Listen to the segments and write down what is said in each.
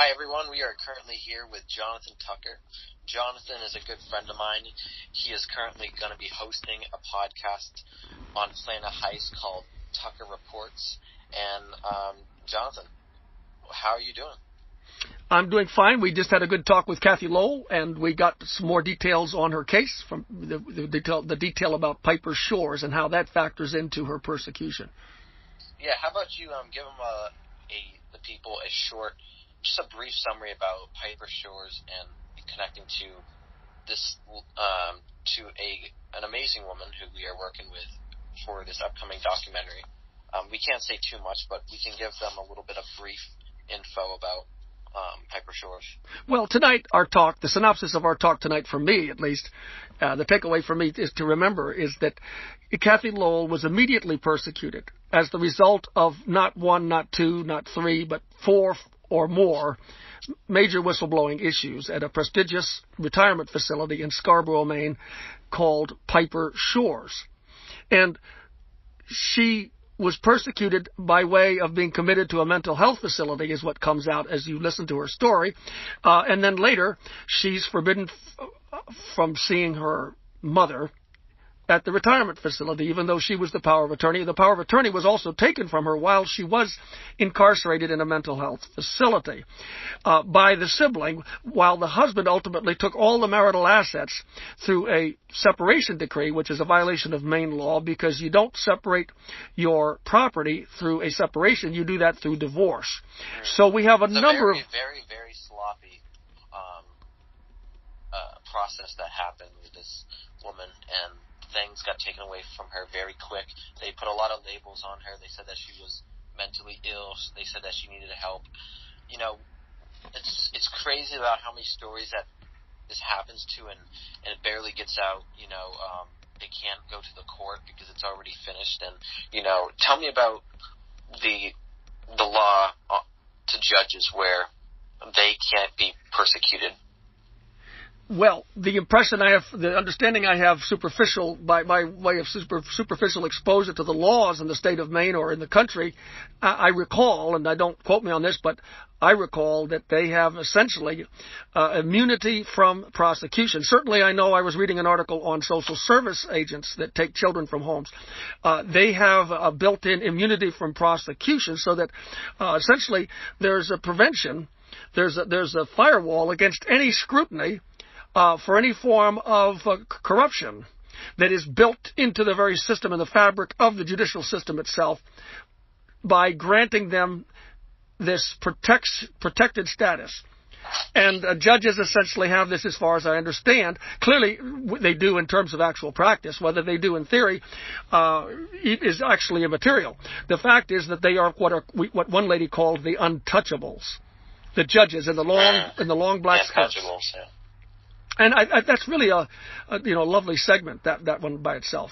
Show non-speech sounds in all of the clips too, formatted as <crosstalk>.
Hi, everyone. We are currently here with Jonathan Tucker. Jonathan is a good friend of mine. He is currently going to be hosting a podcast on Plana Heist called Tucker Reports. And um, Jonathan, how are you doing? I'm doing fine. We just had a good talk with Kathy Lowell, and we got some more details on her case from the, the detail, the detail about Piper Shores and how that factors into her persecution. Yeah, how about you um, give them a, a the people a short just a brief summary about Piper Shores and connecting to this um, to a an amazing woman who we are working with for this upcoming documentary. Um, we can't say too much, but we can give them a little bit of brief info about um, Piper Shores. Well, tonight our talk, the synopsis of our talk tonight, for me at least, uh, the takeaway for me is to remember is that Kathy Lowell was immediately persecuted as the result of not one, not two, not three, but four or more major whistleblowing issues at a prestigious retirement facility in Scarborough, Maine called Piper Shores. And she was persecuted by way of being committed to a mental health facility, is what comes out as you listen to her story. Uh, and then later, she's forbidden f- from seeing her mother at the retirement facility, even though she was the power of attorney. The power of attorney was also taken from her while she was incarcerated in a mental health facility uh, by the sibling, while the husband ultimately took all the marital assets through a separation decree, which is a violation of Maine law because you don't separate your property through a separation, you do that through divorce. So we have a it's number a very, of very, very sloppy um, uh, process that happened with this woman and things got taken away from her very quick. They put a lot of labels on her. They said that she was mentally ill. They said that she needed help. You know, it's it's crazy about how many stories that this happens to, and and it barely gets out. You know, um, they can't go to the court because it's already finished. And you know, tell me about the the law uh, to judges where they can't be persecuted well, the impression I have, the understanding I have, superficial by my way of super, superficial exposure to the laws in the state of Maine or in the country, I, I recall, and I don't quote me on this, but I recall that they have essentially uh, immunity from prosecution. Certainly, I know I was reading an article on social service agents that take children from homes. Uh, they have a built-in immunity from prosecution, so that uh, essentially there's a prevention. There's a, there's a firewall against any scrutiny uh, for any form of uh, corruption that is built into the very system and the fabric of the judicial system itself by granting them this protects, protected status. And uh, judges essentially have this, as far as I understand. Clearly, they do in terms of actual practice. Whether they do in theory uh, is actually immaterial. The fact is that they are what are what one lady called the untouchables, the judges in the long in the long black skirts. yeah. And I, I, that's really a, a, you know lovely segment that that one by itself.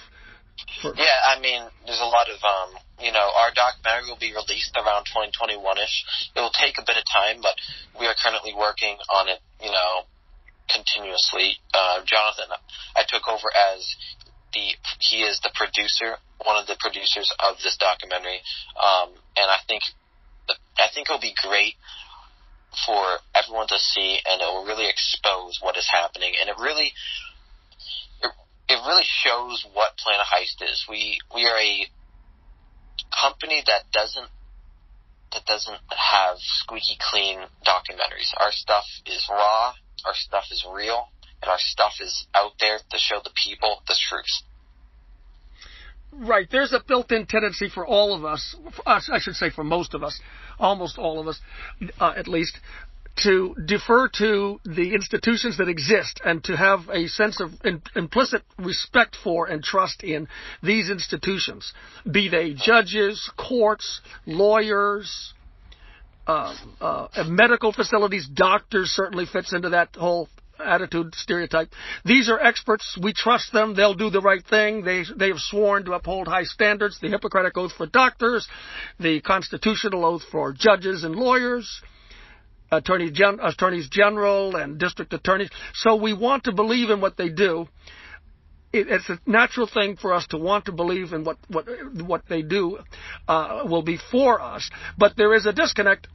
For, yeah, I mean, there's a lot of um, you know, our documentary will be released around 2021ish. It will take a bit of time, but we are currently working on it, you know, continuously. Uh, Jonathan, I took over as the he is the producer, one of the producers of this documentary, um, and I think I think it'll be great for everyone to see, and it will really expose what is happening, and it really it, it really shows what Plana Heist is. We we are a company that doesn't that doesn't have squeaky clean documentaries. Our stuff is raw, our stuff is real, and our stuff is out there to show the people the truth. Right. There's a built-in tendency for all of us, I should say for most of us, almost all of us, uh, at least, to defer to the institutions that exist and to have a sense of in, implicit respect for and trust in these institutions, be they judges, courts, lawyers, uh, uh, medical facilities, doctors certainly fits into that whole attitude stereotype. These are experts. We trust them. They'll do the right thing. They they have sworn to uphold high standards. The Hippocratic oath for doctors, the constitutional oath for judges and lawyers, attorney gen, attorneys general and district attorneys. So we want to believe in what they do. It, it's a natural thing for us to want to believe in what what what they do uh, will be for us. But there is a disconnect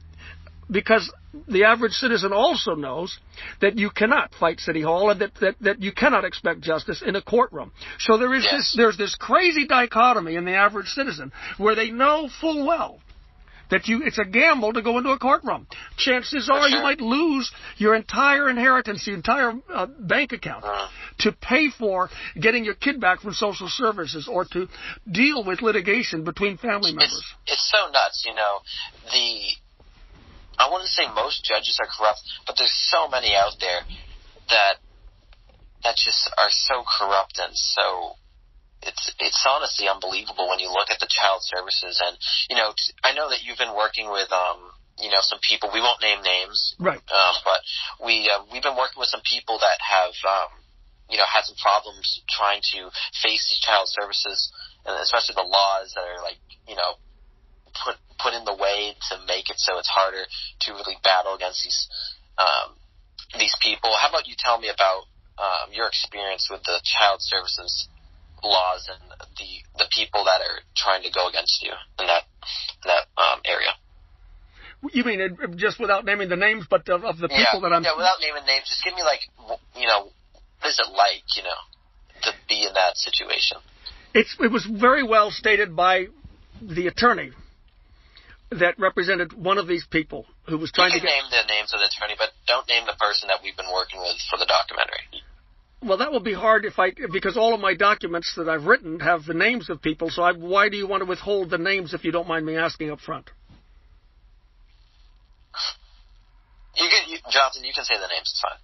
because the average citizen also knows that you cannot fight City Hall and that, that, that you cannot expect justice in a courtroom. So there is Yes. this, there's this crazy dichotomy in the average citizen where they know full well that you, it's a gamble to go into a courtroom. Chances are you might lose your entire inheritance, your entire uh, bank account Uh, to pay for getting your kid back from social services or to deal with litigation between family members. it's it's so nuts, you know. The I wouldn't say most judges are corrupt, but there's so many out there that that just are so corrupt and so it's it's honestly unbelievable when you look at the child services and you know t- I know that you've been working with um you know some people we won't name names Right. um, but we uh, we've been working with some people that have um, you know had some problems trying to face these child services and especially the laws that are like you know put put in the way to make it so it's harder to really battle against these um, these people. How about you tell me about um, your experience with the child services laws and the the people that are trying to go against you in that in that um, area? You mean just without naming the names, but of, of the people yeah, that I'm. yeah. Without naming names, just give me like you know what is it like you know to be in that situation? It's, it was very well stated by the attorney that represented one of these people who was trying to get. name the names of the attorney, but don't name the person that we've been working with for the documentary. Well, that will be hard if I because all of my documents that I've written have the names of people. So I, why do you want to withhold the names if you don't mind me asking up front? You can, you, Jonathan, you can say the names. It's fine.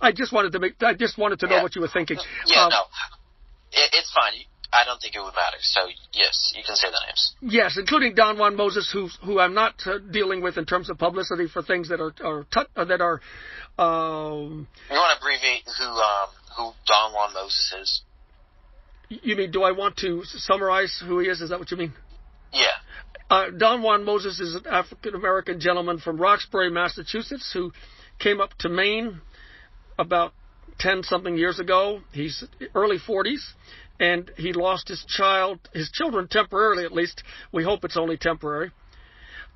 I just wanted to make. I just wanted to know Yeah. what you were thinking. Yeah, Um, no, it, it's fine. I don't think it would matter. So yes, you can say the names. Yes, including Don Juan Moses, who who I'm not uh, dealing with in terms of publicity for things that are are tut- uh, that are. Um, You want to abbreviate who um, who Don Juan Moses is? you mean? Do I want to summarize who he is? Is that what you mean? Yeah. Uh, Don Juan Moses is an African American gentleman from Roxbury, Massachusetts, who came up to Maine about 10 something years ago. He's early 40s, and he lost his child, his children temporarily at least. We hope it's only temporary.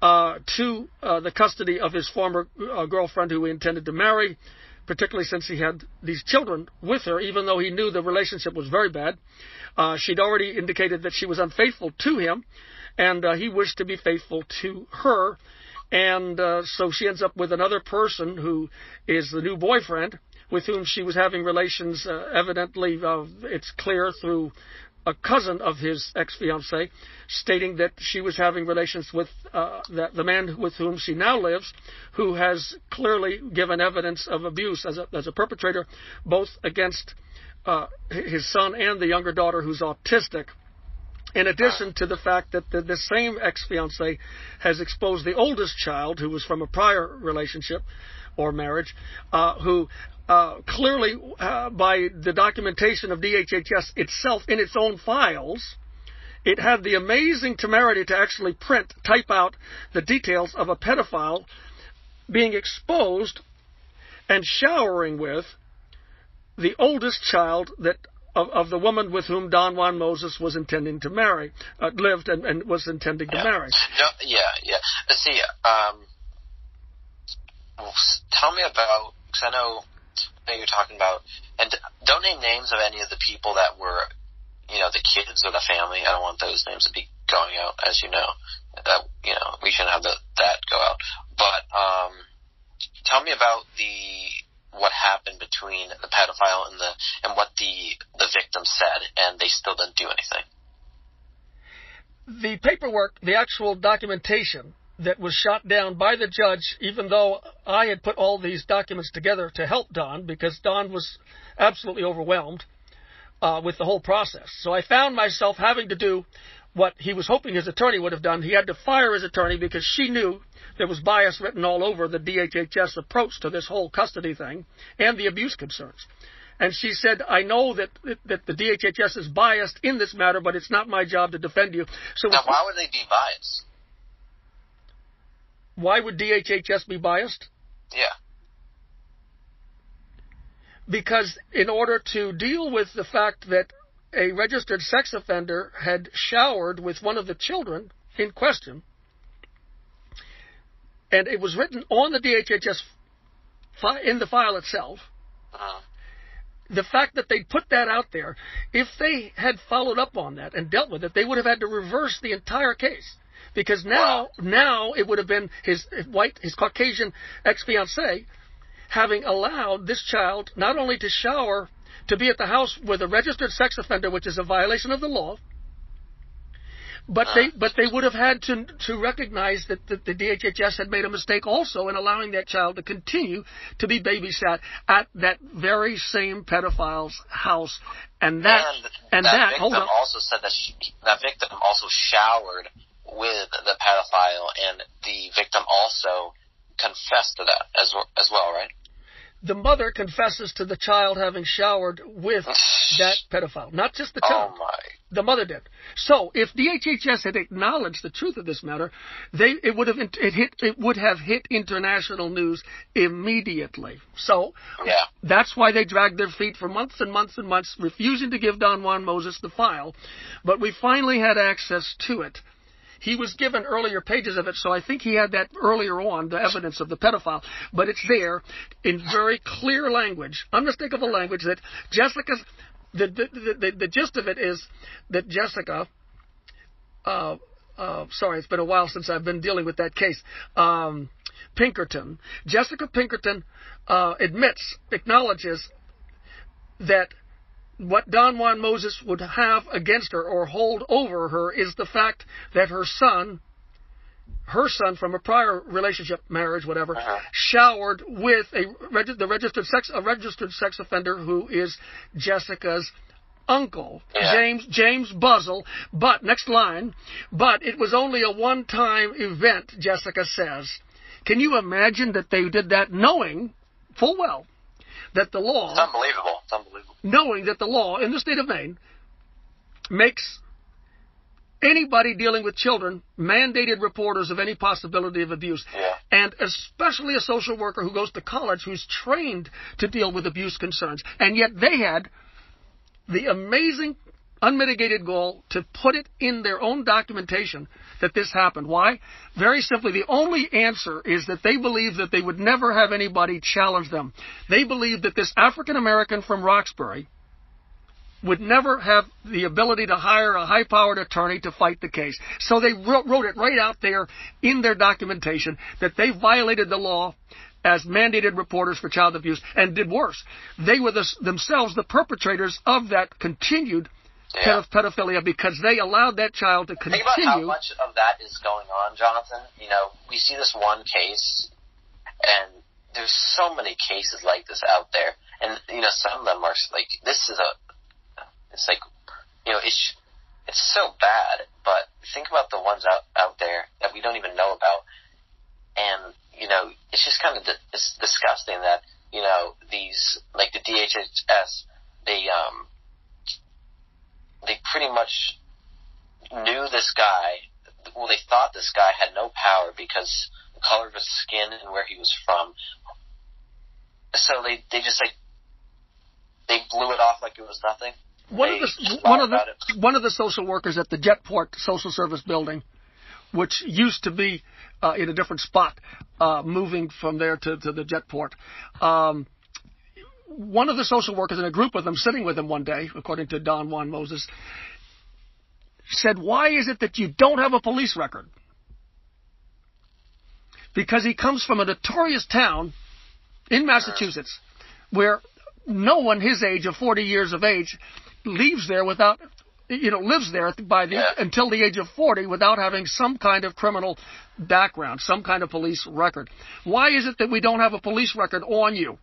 Uh, to uh, the custody of his former uh, girlfriend who he intended to marry, particularly since he had these children with her, even though he knew the relationship was very bad. Uh, she'd already indicated that she was unfaithful to him, and uh, he wished to be faithful to her. And uh, so she ends up with another person who is the new boyfriend with whom she was having relations. Uh, evidently, uh, it's clear through a cousin of his ex-fiancee, stating that she was having relations with uh, the, the man with whom she now lives, who has clearly given evidence of abuse as a, as a perpetrator, both against uh, his son and the younger daughter who's autistic. In addition to the fact that the, the same ex-fiance has exposed the oldest child, who was from a prior relationship or marriage, uh, who uh, clearly, uh, by the documentation of DHHS itself in its own files, it had the amazing temerity to actually print, type out the details of a pedophile being exposed and showering with the oldest child that of, of the woman with whom Don Juan Moses was intending to marry, uh, lived and, and was intending to marry. No, yeah, yeah. Let's see. Um, tell me about because I know that you're talking about, and don't name names of any of the people that were, you know, the kids or the family. I don't want those names to be going out, as you know. That you know, we shouldn't have the, that go out. But um, tell me about the what happened between the pedophile and the and what the the victim said, and they still didn't do anything. the paperwork, the actual documentation that was shot down by the judge, even though I had put all these documents together to help Don, because Don was absolutely overwhelmed uh, with the whole process. So I found myself having to do what he was hoping his attorney would have done. He had to fire his attorney because she knew there was bias written all over the DHHS approach to this whole custody thing and the abuse concerns. And she said, I know that, that the DHHS is biased in this matter, but it's not my job to defend you. So Now, why would they be biased? why would DHHS be biased? Yeah. Because in order to deal with the fact that a registered sex offender had showered with one of the children in question, and it was written on the DHHS fi- in the file itself. Uh-huh. The fact that they put that out there, if they had followed up on that and dealt with it, they would have had to reverse the entire case because now now it would have been his, his white his Caucasian ex fiancee having allowed this child not only to shower to be at the house with a registered sex offender, which is a violation of the law, but they ah. but they would have had to to recognize that, that the DHHS had made a mistake also in allowing that child to continue to be babysat at that very same pedophile's house, and that and, and that, that, victim hold on. also said that she, that victim also showered with the pedophile, and the victim also confessed to that as as well, right? The mother confesses to the child having showered with that pedophile, not just the child. Oh! The mother did. So, if DHHS had acknowledged the truth of this matter, they it would have it hit it would have hit international news immediately. So, Yeah. that's why they dragged their feet for months and months and months, refusing to give Don Juan Moses the file. But we finally had access to it. He was given earlier pages of it, so I think he had that earlier on, the evidence of the pedophile. But it's there in very clear language, unmistakable language, that Jessica's. The, the, the, the, gist of it is that Jessica. Uh, uh, sorry, it's been a while since I've been dealing with that case. Um, Pinkerton. Jessica Pinkerton uh, admits, acknowledges that what Don Juan Moses would have against her or hold over her is the fact that her son, her son from a prior relationship, marriage, whatever, Uh-huh. showered with a the registered sex a registered sex offender who is Jessica's uncle, Yeah. James James Buzzle. But next line, but it was only a one-time event. Jessica says. Can you imagine that they did that knowing full well that the law It's unbelievable. It's unbelievable. knowing that the law in the state of Maine makes anybody dealing with children mandated reporters of any possibility of abuse. Yeah. And especially a social worker who goes to college who's trained to deal with abuse concerns. And yet they had the amazing unmitigated goal to put it in their own documentation that this happened. Why? Very simply, the only answer is that they believe that they would never have anybody challenge them. They believe that this African American from Roxbury would never have the ability to hire a high powered attorney to fight the case. So they wrote, it right out there in their documentation that they violated the law as mandated reporters for child abuse and did worse. They were the, themselves the perpetrators of that continued Yeah. pedophilia because they allowed that child to Think about how much of that is going on, Jonathan. You know, we see this one case, and there's so many cases like this out there, and you know, some of them are like, this is a, it's like, you know, it's it's so bad, but think about the ones out out there that we don't even know about, and you know, it's just kind of it's disgusting that you know these like the DHS they um they pretty much knew this guy. Well, they thought this guy had no power because the color of his skin and where he was from. So they they just like they blew it off like it was nothing. One They of the one of the it. one of the social workers at the Jetport Social Service Building, which used to be uh, in a different spot, uh, moving from there to, to the Jetport. Um, one of the social workers in a group with him, sitting with him one day, according to Don Juan Moses, said, "Why is it that you don't have a police record?" Because he comes from a notorious town in Massachusetts where no one his age of 40 years of age leaves there without you know lives there by the until the age of 40 without having some kind of criminal background some kind of police record. Why is it that we don't have a police record on you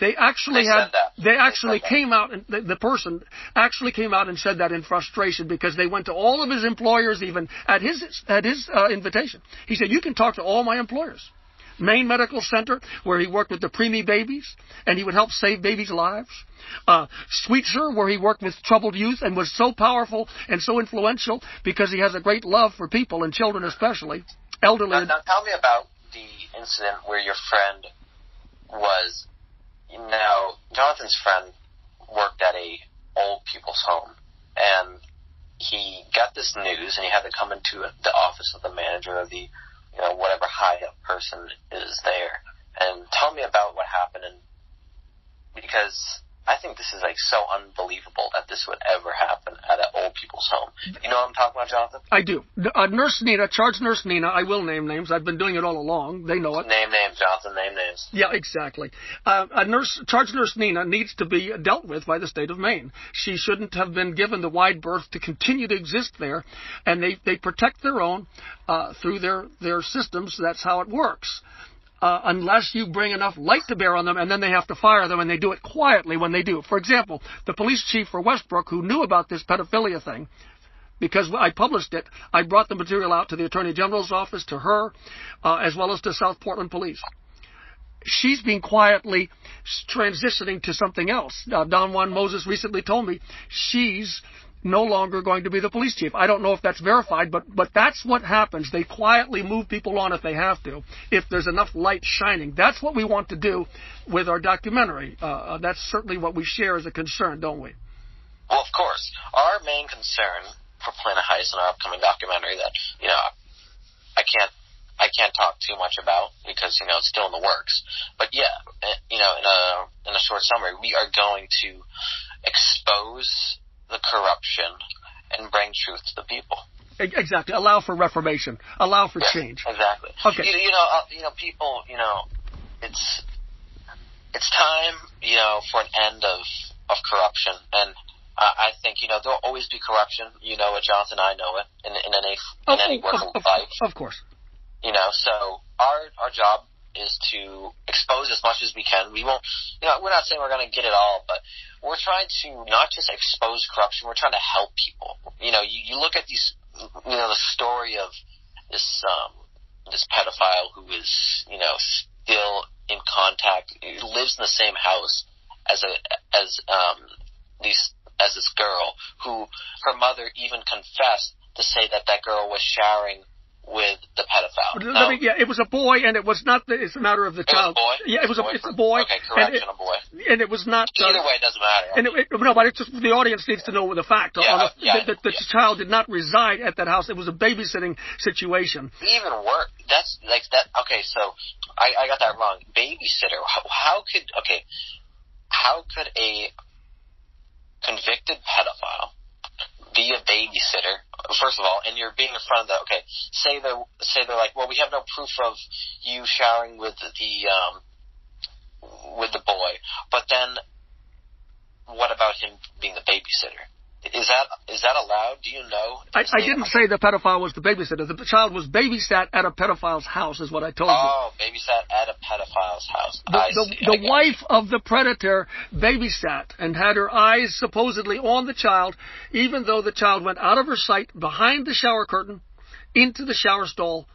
they actually They had that. they They actually that. came out and the, the person actually came out and said that in frustration because they went to all of his employers even at his at his uh, invitation he said you can talk to all my employers Maine Medical Center, where he worked with the preemie babies, and he would help save babies' lives. Uh, Sweetser, where he worked with troubled youth and was so powerful and so influential because he has a great love for people and children especially, elderly. Now, now tell me about the incident where your friend was. Now, Jonathan's friend worked at a old people's home, and he got this news, and he had to come into the office of the manager of the you know, whatever high up person is there and tell me about what happened. And because I think this is like so unbelievable that this would ever happen at an old people's home. You know what I'm talking about, Jonathan? I do. Uh, Nurse Nina, charge Nurse Nina. I will name names. I've been doing it all along. They know it. Name names, Jonathan. Name names. Yeah, exactly. Uh, a nurse, charge Nurse Nina, needs to be dealt with by the state of Maine. She shouldn't have been given the wide berth to continue to exist there, and they they protect their own uh, through their their systems. That's how it works uh, unless you bring enough light to bear on them, and then they have to fire them, and they do it quietly when they do. For example, the police chief for Westbrook, who knew about this pedophilia thing, because I published it, I brought the material out to the Attorney General's office, to her, uh, as well as to South Portland Police. She's been quietly transitioning to something else. Uh, Don Juan Moses recently told me she's no longer going to be the police chief. I don't know if that's verified, but but that's what happens. They quietly move people on if they have to, if there's enough light shining. That's what we want to do with our documentary. Uh, uh, that's certainly what we share as a concern, don't we? Well, of course. Our main concern for Planet Heist and our upcoming documentary that you know I can't I can't talk too much about because you know it's still in the works. But yeah, eh, you know, in a in a short summary, we are going to expose the corruption and bring truth to the people. Exactly. Allow for reformation. Allow for change. Exactly. Okay. You, you know, uh, you know, people. You know, it's it's time. You know, for an end of of corruption, and uh, I think you know there'll always be corruption. You know it, Jonathan. I know it in in any in any work of, of life. Of course. You know, so our our job is to expose as much as we can. We won't, you know, we're not saying we're going to get it all, but we're trying to not just expose corruption, we're trying to help people. You know, you, you look at these, you know, the story of this, um, this pedophile who is, you know, still in contact, lives in the same house as a, as, um, these, as this girl who her mother even confessed to say that that girl was showering with the pedophile. Let me, yeah, it was a boy, and it was not. The, it's a matter of the it child. Was a boy? Yeah, it was a, a. It's a boy. Okay, correction, and it, a boy. And it was not. Either uh, way, it doesn't matter. And it, it, no, but it's just the audience needs to know the fact. Yeah, the, yeah, that, that the yeah. child did not reside at that house. It was a babysitting situation. Even worse. That's like that. Okay, so I, I got that wrong. Babysitter. How, how could okay? How could a convicted pedophile be a babysitter first of all, and you're being in front of the okay. Say they say they're like, well, we have no proof of you showering with the um, with the boy, but then what about him being the babysitter? Is that is that allowed? Do you know? I, I didn't say the pedophile was the babysitter. The child was babysat at a pedophile's house, is what I told oh, you. Oh, babysat at a pedophile's house. The, I the, see. the wife of the predator babysat and had her eyes supposedly on the child, even though the child went out of her sight behind the shower curtain into the shower stall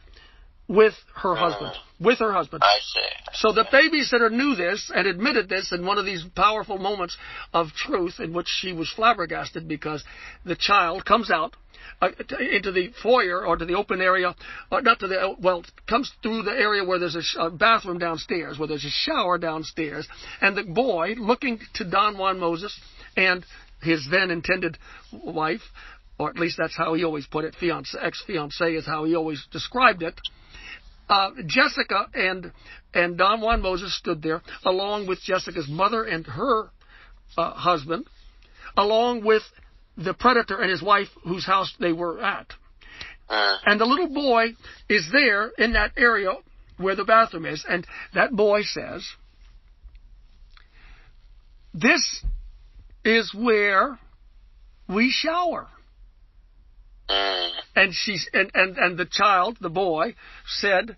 with her mm-hmm. husband. With her husband. I see. So the babysitter knew this and admitted this in one of these powerful moments of truth in which she was flabbergasted because the child comes out uh, into the foyer or to the open area, or not to the, uh, well, comes through the area where there's a, sh- a bathroom downstairs, where there's a shower downstairs, and the boy, looking to Don Juan Moses and his then intended wife, or at least that's how he always put it, fiance, ex-fiance is how he always described it, uh, Jessica and and Don Juan Moses stood there, along with Jessica's mother and her uh, husband, along with the predator and his wife, whose house they were at. Uh, And the little boy is there in that area where the bathroom is, and that boy says, "This is where we shower." Mm, And she's and, and, and the child, the boy, said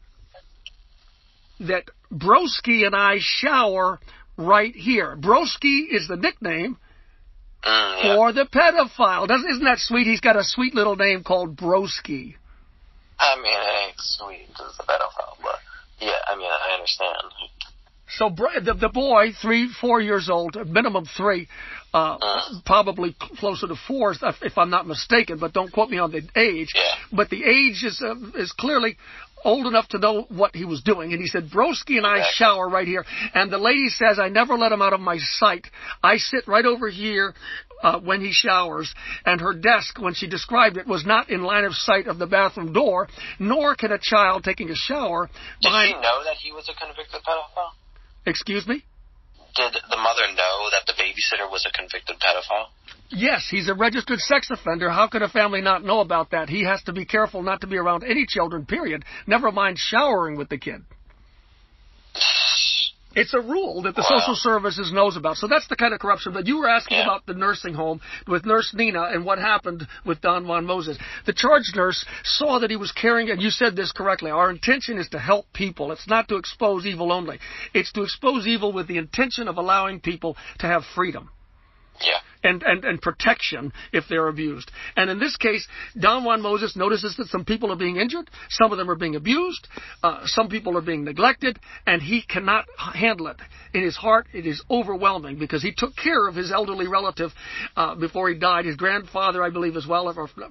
that Broski and I shower right here. Broski is the nickname mm, for the pedophile. Doesn't isn't that sweet? He's got a sweet little name called Broski. I mean, it ain't sweet as the pedophile, but yeah, I mean, I understand. So the, the boy, three, four years old, minimum three, uh, Uh. probably closer to four, if, I'm not mistaken. But don't quote me on the age. Yeah. But the age is uh, is clearly old enough to know what he was doing. And he said, Broski and I shower right here. And the lady says, I never let him out of my sight. I sit right over here uh, when he showers, and her desk, when she described it, was not in line of sight of the bathroom door, nor can a child taking a shower Did behind. she know that he was a convicted pedophile? Excuse me? Did the mother know that the babysitter was a convicted pedophile? Yes, he's a registered sex offender. How could a family not know about that? He has to be careful not to be around any children, period. Never mind showering with the kid. <laughs> It's a rule that the Wow. social services knows about. So that's the kind of corruption. But you were asking Yeah. about the nursing home with Nurse Nina and what happened with Don Juan Moses. The charge nurse saw that he was carrying, and you said this correctly, our intention is to help people. It's not to expose evil only. It's to expose evil with the intention of allowing people to have freedom Yeah. And, and, and protection if they're abused. And in this case, Don Juan Moses notices that some people are being injured, some of them are being abused, uh, some people are being neglected, and he cannot handle it. In his heart, it is overwhelming because he took care of his elderly relative uh, before he died, his grandfather, I believe, as well.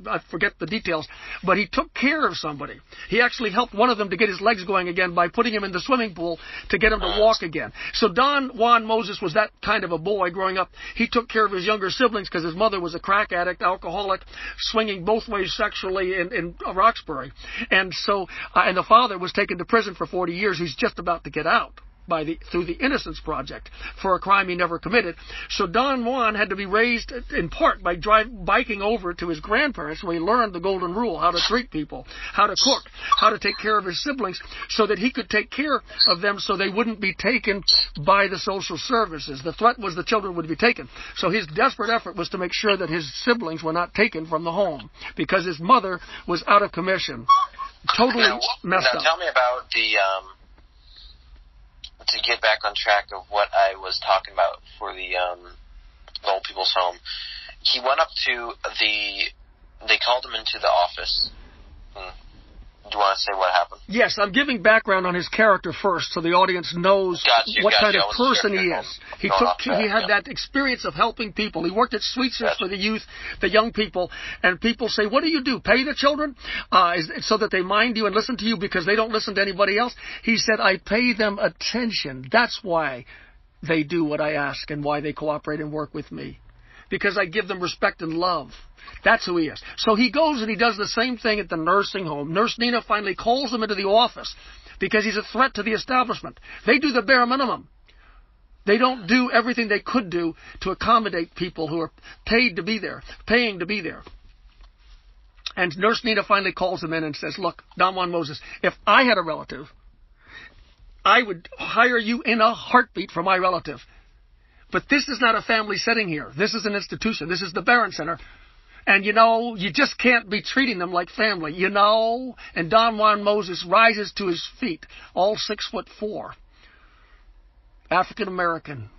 I forget the details, but he took care of somebody. He actually helped one of them to get his legs going again by putting him in the swimming pool to get him to walk again. So Don Juan Moses was that kind of a boy growing up. He took care of his younger siblings because his mother was a crack addict, alcoholic, swinging both ways sexually in, in Roxbury. And so, uh, and the father was taken to prison for 40 years. He's just about to get out by the through the Innocence Project for a crime he never committed. So Don Juan had to be raised in part by drive biking over to his grandparents where he learned the golden rule, how to treat people, how to cook, how to take care of his siblings so that he could take care of them so they wouldn't be taken by the social services. The threat was the children would be taken. So his desperate effort was to make sure that his siblings were not taken from the home because his mother was out of commission. Totally Now, messed now up. tell me about the um to get back on track of what I was talking about for the um the old people's home. He went up to the they called him into the office. Do you want to say what happened? Yes, I'm giving background on his character first, so the audience knows you, what kind you. of person he is. He took, he had yeah. that experience of helping people. He worked at Sweetser Gotcha. for the youth, the young people, and people say, "What do you do? Pay the children, uh, is, so that they mind you and listen to you because they don't listen to anybody else." He said, "I pay them attention. That's why they do what I ask and why they cooperate and work with me." Because I give them respect and love. That's who he is. So he goes and he does the same thing at the nursing home. Nurse Nina finally calls him into the office because he's a threat to the establishment. They do the bare minimum. They don't do everything they could do to accommodate people who are paid to be there, paying to be there. And Nurse Nina finally calls him in and says, Look, Don Juan Moses, if I had a relative, I would hire you in a heartbeat for my relative. But this is not a family setting here. This is an institution. This is the Barron Center. And you know, you just can't be treating them like family, you know? And Don Juan Moses rises to his feet, all six foot four, African American.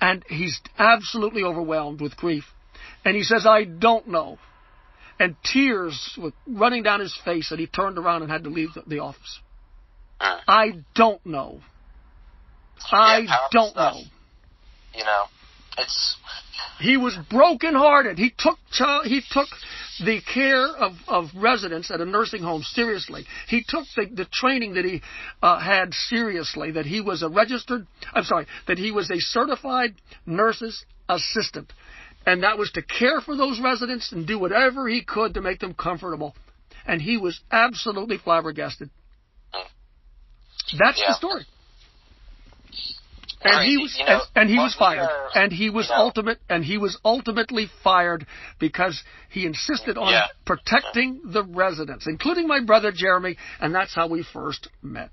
And he's absolutely overwhelmed with grief. And he says, I don't know. And tears were running down his face, and he turned around and had to leave the, office. Mm. I don't know. I don't stuff. know. You know, it's He was brokenhearted. He took child, he took the care of, of residents at a nursing home seriously. He took the, the training that he uh, had seriously. That he was a registered. I'm sorry. That he was a certified nurse's assistant, and that was to care for those residents and do whatever he could to make them comfortable. And he was absolutely flabbergasted. That's Yeah. the story. And he was You know, and, and he was fired. are- and he was you know- ultimate and he was ultimately fired because he insisted on Yeah. protecting the residents, including my brother Jeremy, and that's how we first met.